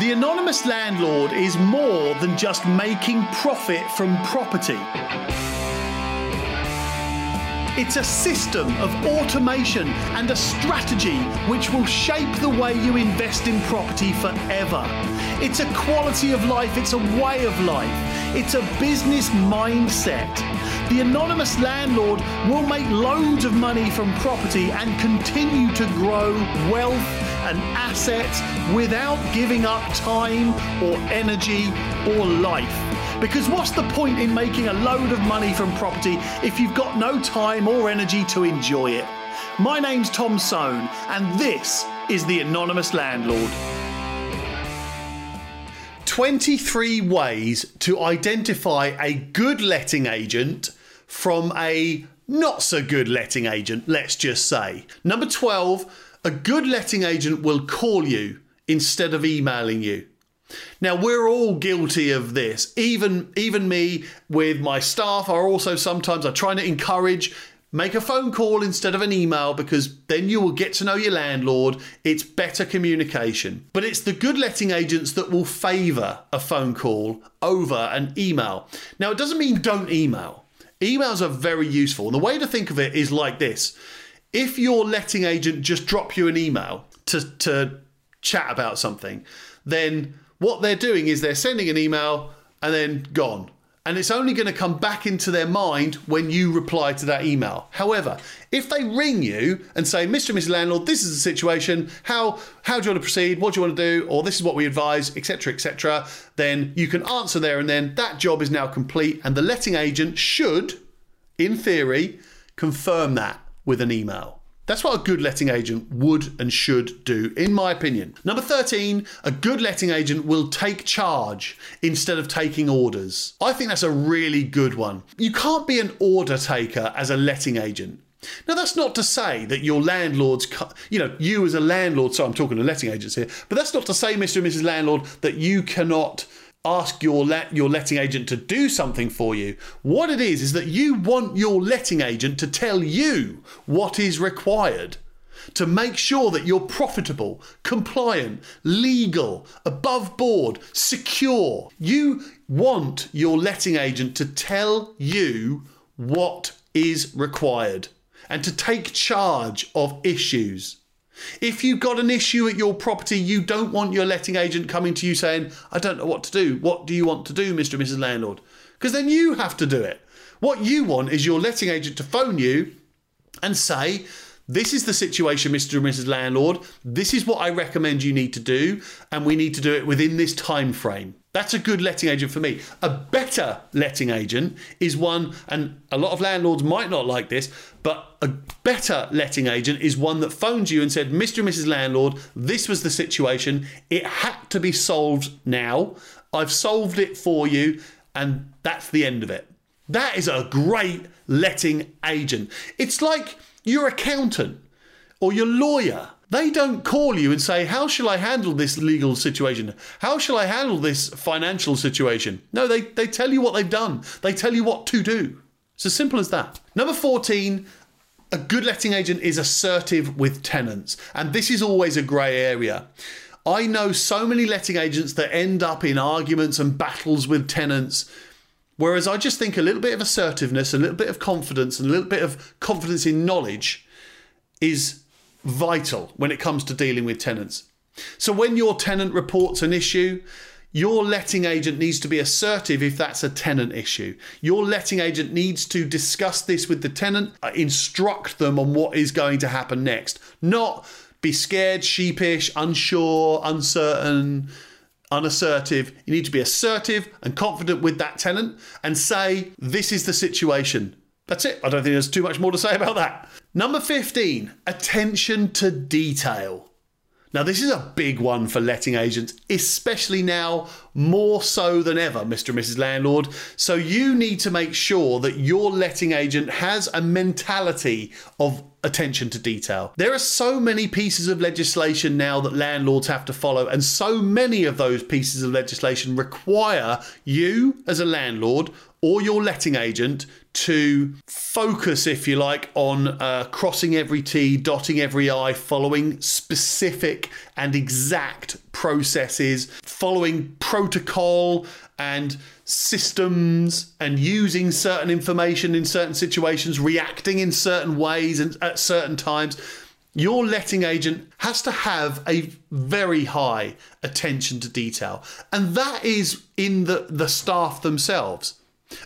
The anonymous landlord is more than just making profit from property. It's a system of automation and a strategy which will shape the way you invest in property forever. It's a quality of life, it's a way of life, it's a business mindset. The anonymous landlord will make loads of money from property and continue to grow wealth and assets without giving up time or energy or life. Because what's the point in making a load of money from property if you've got no time or energy to enjoy it? My name's Tom Soane, and this is The Anonymous Landlord. 23 ways to identify a good letting agent from a not so good letting agent, let's just say. Number 12, a good letting agent will call you instead of emailing you. Now we're all guilty of this. Even even me with my staff are also sometimes I try to encourage make a phone call instead of an email because then you will get to know your landlord. It's better communication. But it's the good letting agents that will favor a phone call over an email. Now it doesn't mean don't email. Emails are very useful. And the way to think of it is like this. If your letting agent just drop you an email to, to chat about something, then what they're doing is they're sending an email and then gone. And it's only going to come back into their mind when you reply to that email. However, if they ring you and say, Mr. and Mrs. Landlord, this is the situation, how, how do you want to proceed? What do you want to do? Or this is what we advise, etc., etc., then you can answer there and then that job is now complete. And the letting agent should, in theory, confirm that with an email. That's what a good letting agent would and should do, in my opinion. Number 13, a good letting agent will take charge instead of taking orders. I think that's a really good one. You can't be an order taker as a letting agent. Now, that's not to say that your landlord's, you know, you as a landlord, so I'm talking to letting agents here, but that's not to say, Mr. and Mrs. Landlord, that you cannot ask your let your letting agent to do something for you. What it is is that you want your letting agent to tell you what is required to make sure that you're profitable, compliant, legal, above board, secure. You want your letting agent to tell you what is required and to take charge of issues. If you've got an issue at your property, you don't want your letting agent coming to you saying, I don't know what to do. What do you want to do, Mr. and Mrs. Landlord? Because then you have to do it. What you want is your letting agent to phone you and say, this is the situation, Mr. and Mrs. Landlord. This is what I recommend you need to do, and we need to do it within this time frame. That's a good letting agent for me. A better letting agent is one, and a lot of landlords might not like this, but a better letting agent is one that phones you and said, Mr. and Mrs. Landlord, this was the situation. It had to be solved now. I've solved it for you, and that's the end of it. That is a great letting agent. It's like your accountant or your lawyer they don't call you and say, How shall I handle this legal situation? How shall I handle this financial situation? No, they, they tell you what they've done, they tell you what to do. It's as simple as that. Number 14, a good letting agent is assertive with tenants. And this is always a grey area. I know so many letting agents that end up in arguments and battles with tenants. Whereas I just think a little bit of assertiveness, a little bit of confidence, and a little bit of confidence in knowledge is vital when it comes to dealing with tenants. So when your tenant reports an issue, your letting agent needs to be assertive if that's a tenant issue. Your letting agent needs to discuss this with the tenant, uh, instruct them on what is going to happen next, not be scared, sheepish, unsure, uncertain, unassertive. You need to be assertive and confident with that tenant and say, This is the situation. That's it. I don't think there's too much more to say about that. Number 15, attention to detail. Now, this is a big one for letting agents, especially now more so than ever, Mr. and Mrs. Landlord. So, you need to make sure that your letting agent has a mentality of attention to detail. There are so many pieces of legislation now that landlords have to follow, and so many of those pieces of legislation require you, as a landlord, or your letting agent to focus, if you like, on uh, crossing every T, dotting every I, following specific and exact processes, following protocol and systems, and using certain information in certain situations, reacting in certain ways and at certain times. Your letting agent has to have a very high attention to detail, and that is in the, the staff themselves.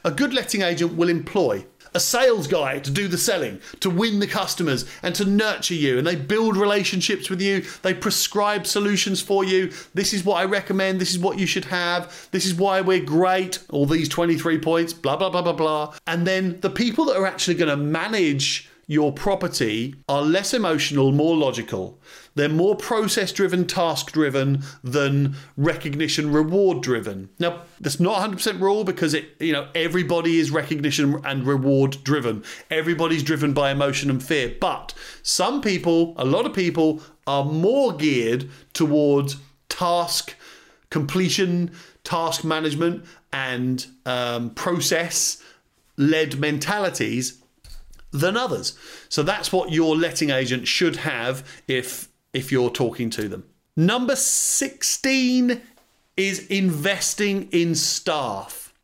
A good letting agent will employ a sales guy to do the selling, to win the customers, and to nurture you. And they build relationships with you. They prescribe solutions for you. This is what I recommend. This is what you should have. This is why we're great. All these 23 points, blah, blah, blah, blah, blah. And then the people that are actually going to manage your property are less emotional, more logical. They're more process driven, task driven than recognition reward driven. Now, that's not 100% rule because it, you know, everybody is recognition and reward driven. Everybody's driven by emotion and fear. But some people, a lot of people are more geared towards task completion, task management, and um, process led mentalities than others. So that's what your letting agent should have if if you're talking to them. Number 16 is investing in staff.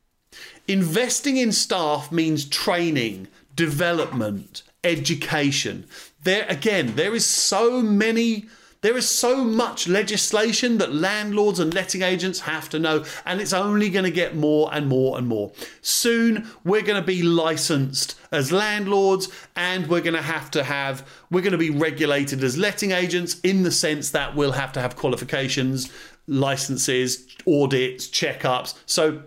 Investing in staff means training, development, education. There again, there is so many there is so much legislation that landlords and letting agents have to know, and it's only going to get more and more and more. Soon, we're going to be licensed as landlords, and we're going to have to have, we're going to be regulated as letting agents in the sense that we'll have to have qualifications, licenses, audits, checkups. So,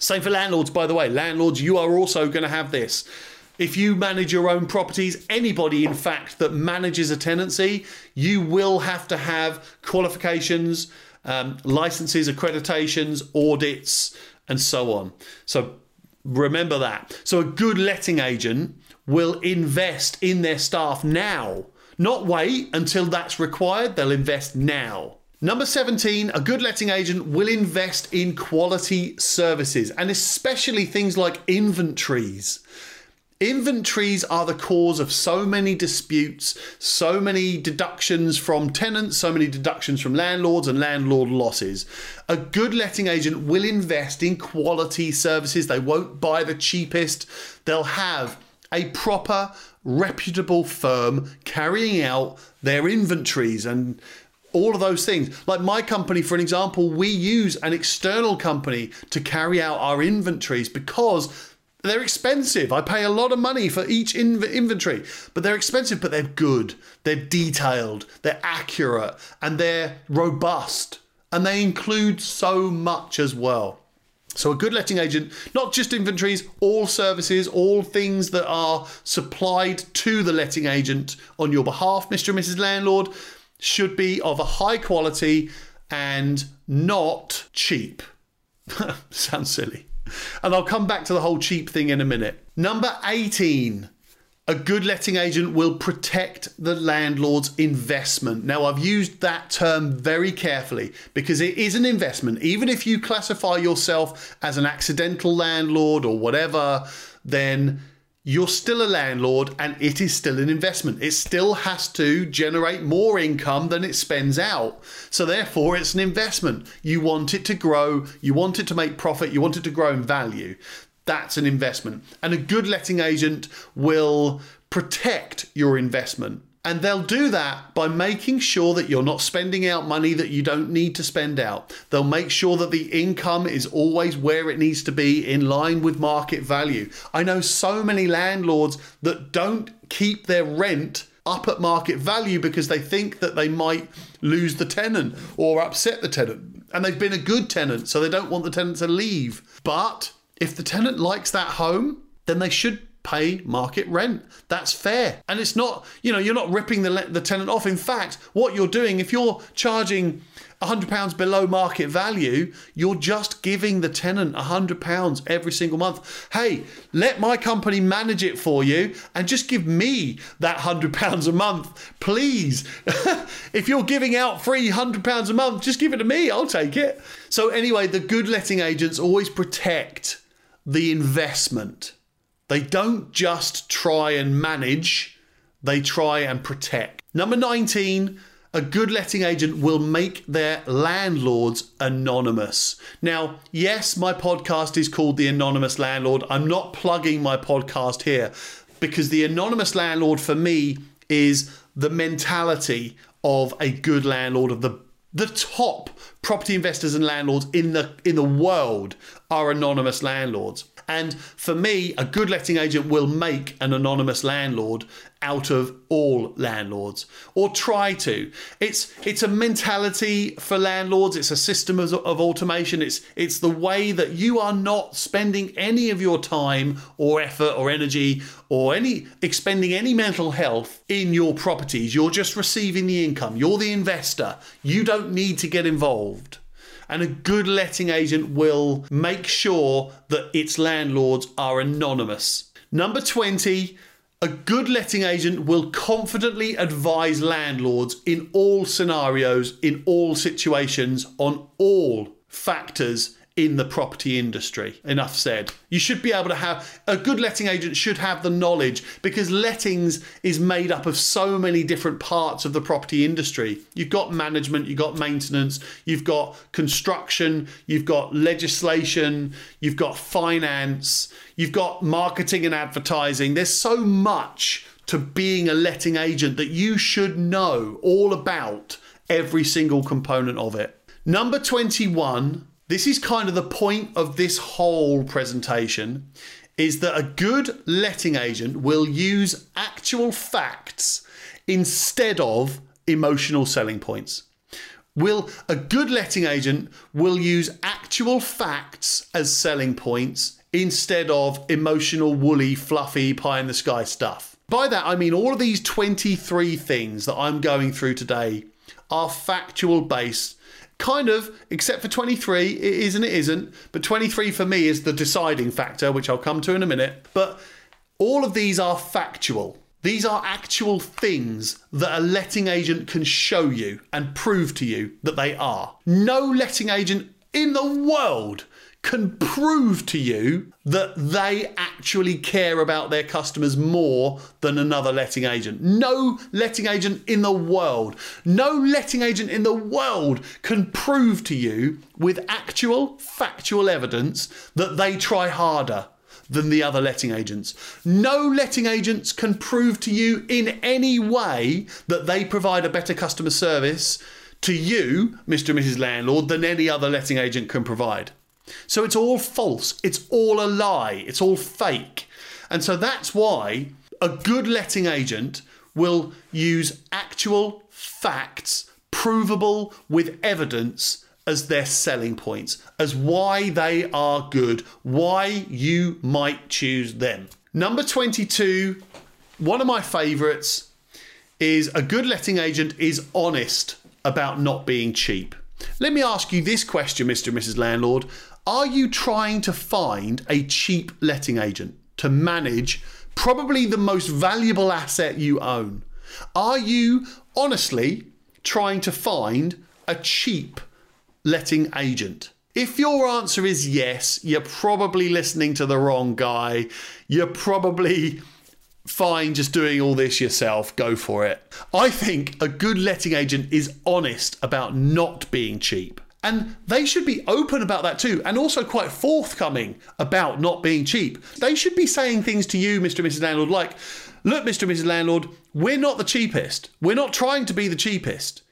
same for landlords, by the way. Landlords, you are also going to have this. If you manage your own properties, anybody, in fact, that manages a tenancy, you will have to have qualifications, um, licenses, accreditations, audits, and so on. So remember that. So a good letting agent will invest in their staff now, not wait until that's required. They'll invest now. Number 17, a good letting agent will invest in quality services and especially things like inventories. Inventories are the cause of so many disputes, so many deductions from tenants, so many deductions from landlords, and landlord losses. A good letting agent will invest in quality services. They won't buy the cheapest, they'll have a proper, reputable firm carrying out their inventories and all of those things. Like my company, for an example, we use an external company to carry out our inventories because they're expensive. I pay a lot of money for each inv- inventory, but they're expensive, but they're good. They're detailed, they're accurate, and they're robust. And they include so much as well. So, a good letting agent, not just inventories, all services, all things that are supplied to the letting agent on your behalf, Mr. and Mrs. Landlord, should be of a high quality and not cheap. Sounds silly. And I'll come back to the whole cheap thing in a minute. Number 18. A good letting agent will protect the landlord's investment. Now, I've used that term very carefully because it is an investment. Even if you classify yourself as an accidental landlord or whatever, then you're still a landlord and it is still an investment. It still has to generate more income than it spends out. So, therefore, it's an investment. You want it to grow, you want it to make profit, you want it to grow in value. That's an investment. And a good letting agent will protect your investment. And they'll do that by making sure that you're not spending out money that you don't need to spend out. They'll make sure that the income is always where it needs to be in line with market value. I know so many landlords that don't keep their rent up at market value because they think that they might lose the tenant or upset the tenant. And they've been a good tenant, so they don't want the tenant to leave. But if the tenant likes that home, then they should pay market rent. That's fair. And it's not, you know, you're not ripping the, the tenant off. In fact, what you're doing, if you're charging £100 below market value, you're just giving the tenant £100 every single month. Hey, let my company manage it for you and just give me that £100 a month, please. if you're giving out free £100 a month, just give it to me. I'll take it. So, anyway, the good letting agents always protect the investment They don't just try and manage, they try and protect. Number 19, a good letting agent will make their landlords anonymous. Now, yes, my podcast is called The Anonymous Landlord. I'm not plugging my podcast here because the anonymous landlord for me is the mentality of a good landlord of the the top property investors and landlords in the in the world are anonymous landlords. And for me, a good letting agent will make an anonymous landlord out of all landlords or try to. It's it's a mentality for landlords, it's a system of, of automation. It's it's the way that you are not spending any of your time or effort or energy or any expending any mental health in your properties. You're just receiving the income. You're the investor. You don't need to get involved and a good letting agent will make sure that its landlords are anonymous. Number 20, a good letting agent will confidently advise landlords in all scenarios, in all situations, on all factors in the property industry. Enough said. You should be able to have a good letting agent should have the knowledge because lettings is made up of so many different parts of the property industry. You've got management, you've got maintenance, you've got construction, you've got legislation, you've got finance, you've got marketing and advertising. There's so much to being a letting agent that you should know all about every single component of it. Number 21 this is kind of the point of this whole presentation is that a good letting agent will use actual facts instead of emotional selling points. Will a good letting agent will use actual facts as selling points instead of emotional woolly fluffy pie in the sky stuff. By that I mean all of these 23 things that I'm going through today are factual based kind of, except for 23, it is and it isn't. But 23 for me is the deciding factor, which I'll come to in a minute. But all of these are factual. These are actual things that a letting agent can show you and prove to you that they are. No letting agent in the world can prove to you that they actually care about their customers more than another letting agent. No letting agent in the world, no letting agent in the world can prove to you with actual factual evidence that they try harder than the other letting agents. No letting agents can prove to you in any way that they provide a better customer service to you, Mr. and Mrs. Landlord, than any other letting agent can provide. So it's all false. It's all a lie. It's all fake. And so that's why a good letting agent will use actual facts, provable with evidence, as their selling points, as why they are good, why you might choose them. Number 22, one of my favourites, is a good letting agent is honest about not being cheap. Let me ask you this question, Mr. and Mrs. Landlord. Are you trying to find a cheap letting agent to manage probably the most valuable asset you own? Are you honestly trying to find a cheap letting agent? If your answer is yes, you're probably listening to the wrong guy. You're probably fine just doing all this yourself. Go for it. I think a good letting agent is honest about not being cheap. And they should be open about that too, and also quite forthcoming about not being cheap. They should be saying things to you, Mr. and Mrs. Landlord, like, look, Mr. and Mrs. Landlord, we're not the cheapest. We're not trying to be the cheapest.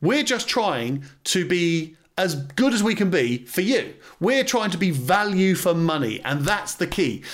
We're just trying to be as good as we can be for you. We're trying to be value for money, and that's the key.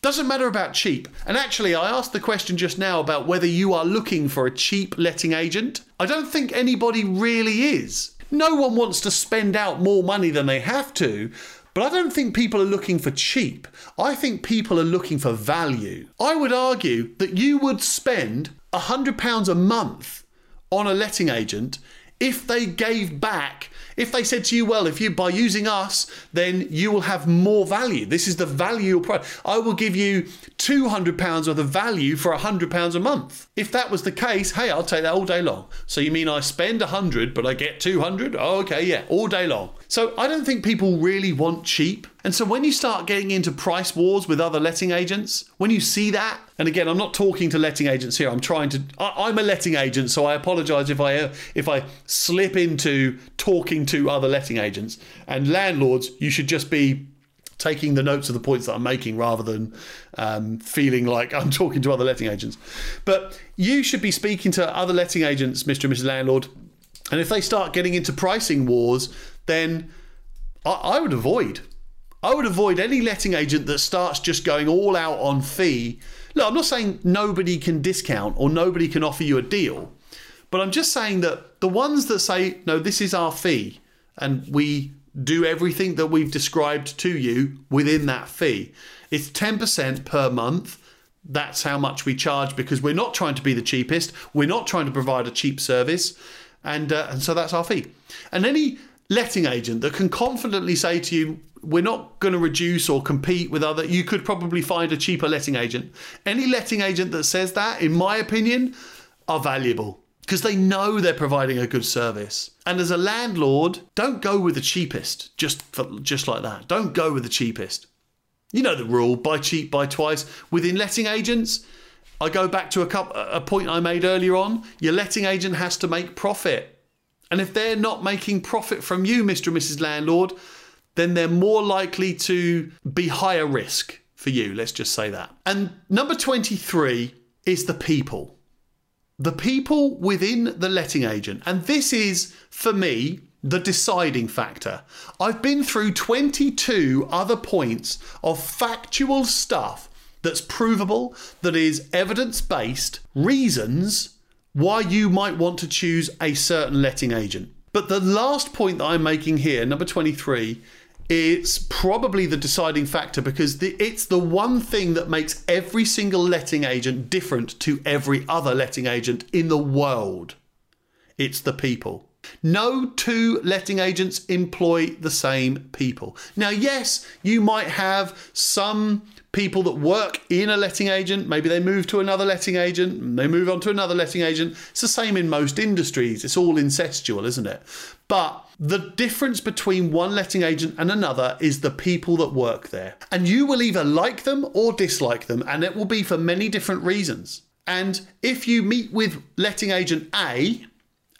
Doesn't matter about cheap. And actually, I asked the question just now about whether you are looking for a cheap letting agent. I don't think anybody really is. No one wants to spend out more money than they have to, but I don't think people are looking for cheap. I think people are looking for value. I would argue that you would spend £100 a month on a letting agent if they gave back if they said to you, well, if you by using us, then you will have more value. This is the value. I will give you £200 worth of value for £100 a month. If that was the case, hey, I'll take that all day long. So you mean I spend 100 but I get 200? Oh, okay, yeah, all day long. So I don't think people really want cheap. And so when you start getting into price wars with other letting agents, when you see that, and again, I'm not talking to letting agents here. I'm trying to. I, am a letting agent, so I apologise if I if I slip into talking to other letting agents and landlords. You should just be taking the notes of the points that I'm making rather than um, feeling like I'm talking to other letting agents. But you should be speaking to other letting agents, Mr. and Mrs. Landlord. And if they start getting into pricing wars, then I, I would avoid. I would avoid any letting agent that starts just going all out on fee. Look, I'm not saying nobody can discount or nobody can offer you a deal, but I'm just saying that the ones that say, no, this is our fee and we do everything that we've described to you within that fee. It's 10% per month. That's how much we charge because we're not trying to be the cheapest. We're not trying to provide a cheap service. And, uh, and so that's our fee. And any letting agent that can confidently say to you, we're not going to reduce or compete with other, you could probably find a cheaper letting agent. Any letting agent that says that, in my opinion, are valuable because they know they're providing a good service. And as a landlord, don't go with the cheapest just for, just like that. Don't go with the cheapest. You know the rule: buy cheap, buy twice. Within letting agents, I go back to a, couple, a point I made earlier on. Your letting agent has to make profit. And if they're not making profit from you, Mr. and Mrs. Landlord, then they're more likely to be higher risk for you. Let's just say that. And number 23 is the people. The people within the letting agent. And this is, for me, the deciding factor. I've been through 22 other points of factual stuff that's provable, that is evidence based, reasons why you might want to choose a certain letting agent. But the last point that I'm making here, number 23, is probably the deciding factor because the, it's the one thing that makes every single letting agent different to every other letting agent in the world. It's the people. No two letting agents employ the same people. Now, yes, you might have some people that work in a letting agent. Maybe they move to another letting agent, they move on to another letting agent. It's the same in most industries. It's all incestual, isn't it? But the difference between one letting agent and another is the people that work there. And you will either like them or dislike them, and it will be for many different reasons. And if you meet with letting agent A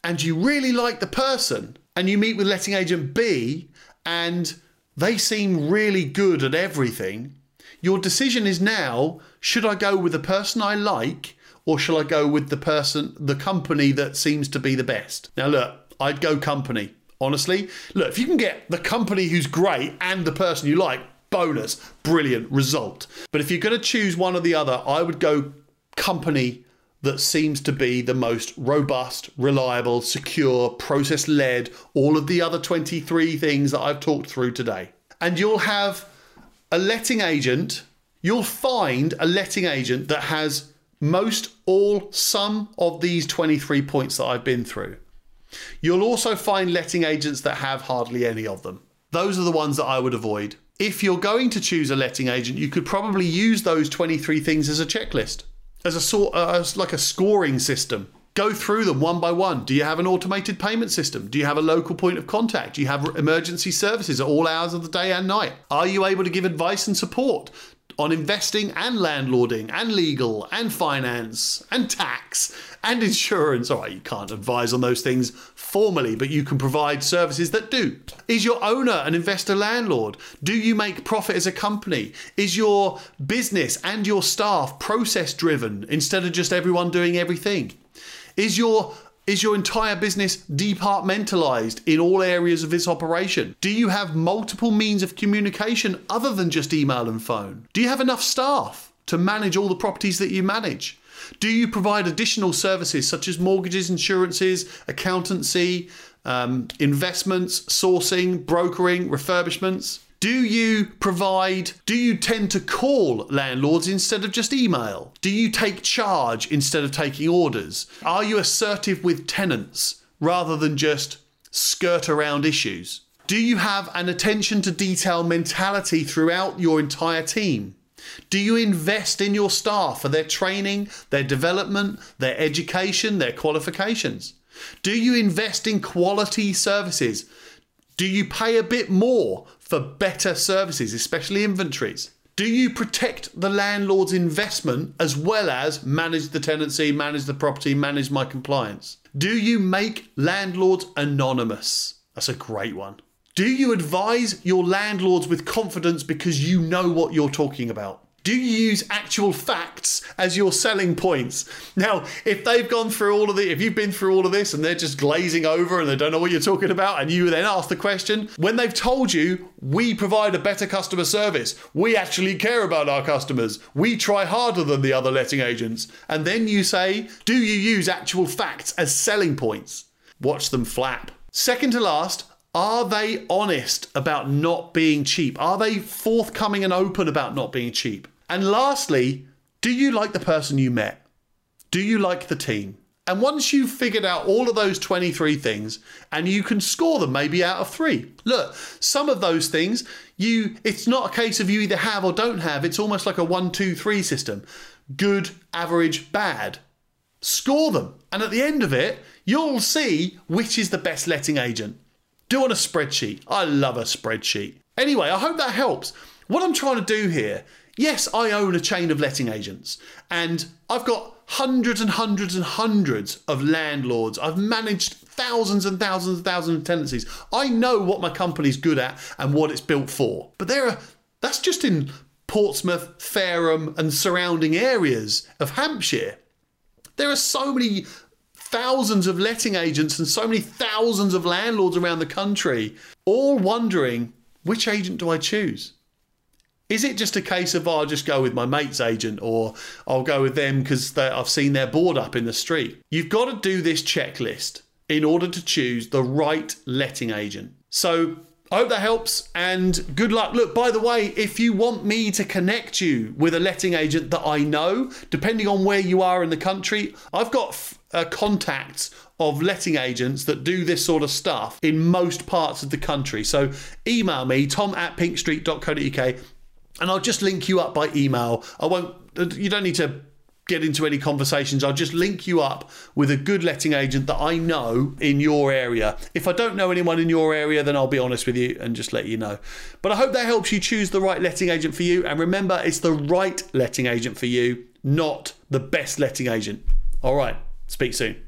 and you really like the person, and you meet with letting agent B and they seem really good at everything, your decision is now should I go with the person I like or shall I go with the person, the company that seems to be the best? Now, look, I'd go company. Honestly, look, if you can get the company who's great and the person you like, bonus, brilliant result. But if you're going to choose one or the other, I would go company that seems to be the most robust, reliable, secure, process led, all of the other 23 things that I've talked through today. And you'll have a letting agent, you'll find a letting agent that has most, all, some of these 23 points that I've been through. You'll also find letting agents that have hardly any of them. Those are the ones that I would avoid. If you're going to choose a letting agent, you could probably use those 23 things as a checklist, as a sort, uh, as like a scoring system. Go through them one by one. Do you have an automated payment system? Do you have a local point of contact? Do you have emergency services at all hours of the day and night? Are you able to give advice and support? on investing and landlording and legal and finance and tax and insurance. All right, you can't advise on those things formally, but you can provide services that do. Is your owner an investor landlord? Do you make profit as a company? Is your business and your staff process driven instead of just everyone doing everything? Is your is your entire business departmentalized in all areas of its operation? Do you have multiple means of communication other than just email and phone? Do you have enough staff to manage all the properties that you manage? Do you provide additional services such as mortgages, insurances, accountancy, um, investments, sourcing, brokering, refurbishments? Do you provide, do you tend to call landlords instead of just email? Do you take charge instead of taking orders? Are you assertive with tenants rather than just skirt around issues? Do you have an attention to detail mentality throughout your entire team? Do you invest in your staff for their training, their development, their education, their qualifications? Do you invest in quality services Do you pay a bit more for better services, especially inventories? Do you protect the landlord's investment as well as manage the tenancy, manage the property, manage my compliance? Do you make landlords anonymous? That's a great one. Do you advise your landlords with confidence because you know what you're talking about? Do you use actual facts as your selling points? Now, if they've gone through all of the, if you've been through all of this and they're just glazing over and they don't know what you're talking about, and you then ask the question, when they've told you, we provide a better customer service, we actually care about our customers, we try harder than the other letting agents, and then you say, do you use actual facts as selling points? Watch them flap. Second to last, are they honest about not being cheap? Are they forthcoming and open about not being cheap? And lastly, do you like the person you met? Do you like the team? And once you've figured out all of those 23 things and you can score them maybe out of 3. Look, some of those things you it's not a case of you either have or don't have, it's almost like a one, two, three system. Good, average, bad. Score them. And at the end of it, you'll see which is the best letting agent. Do on a spreadsheet. I love a spreadsheet. Anyway, I hope that helps. What I'm trying to do here Yes, I own a chain of letting agents and I've got hundreds and hundreds and hundreds of landlords. I've managed thousands and thousands and thousands of tenancies. I know what my company's good at and what it's built for. But there are that's just in Portsmouth, Fareham and surrounding areas of Hampshire. There are so many thousands of letting agents and so many thousands of landlords around the country all wondering which agent do I choose? Is it just a case of oh, I'll just go with my mate's agent or I'll go with them because I've seen their board up in the street? You've got to do this checklist in order to choose the right letting agent. So I hope that helps and good luck. Look, by the way, if you want me to connect you with a letting agent that I know, depending on where you are in the country, I've got uh, contacts of letting agents that do this sort of stuff in most parts of the country. So email me, tom at pinkstreet.co.uk and I'll just link you up by email. I won't, you don't need to get into any conversations. I'll just link you up with a good letting agent that I know in your area. If I don't know anyone in your area, then I'll be honest with you and just let you know. But I hope that helps you choose the right letting agent for you. And remember, it's the right letting agent for you, not the best letting agent. All right, speak soon.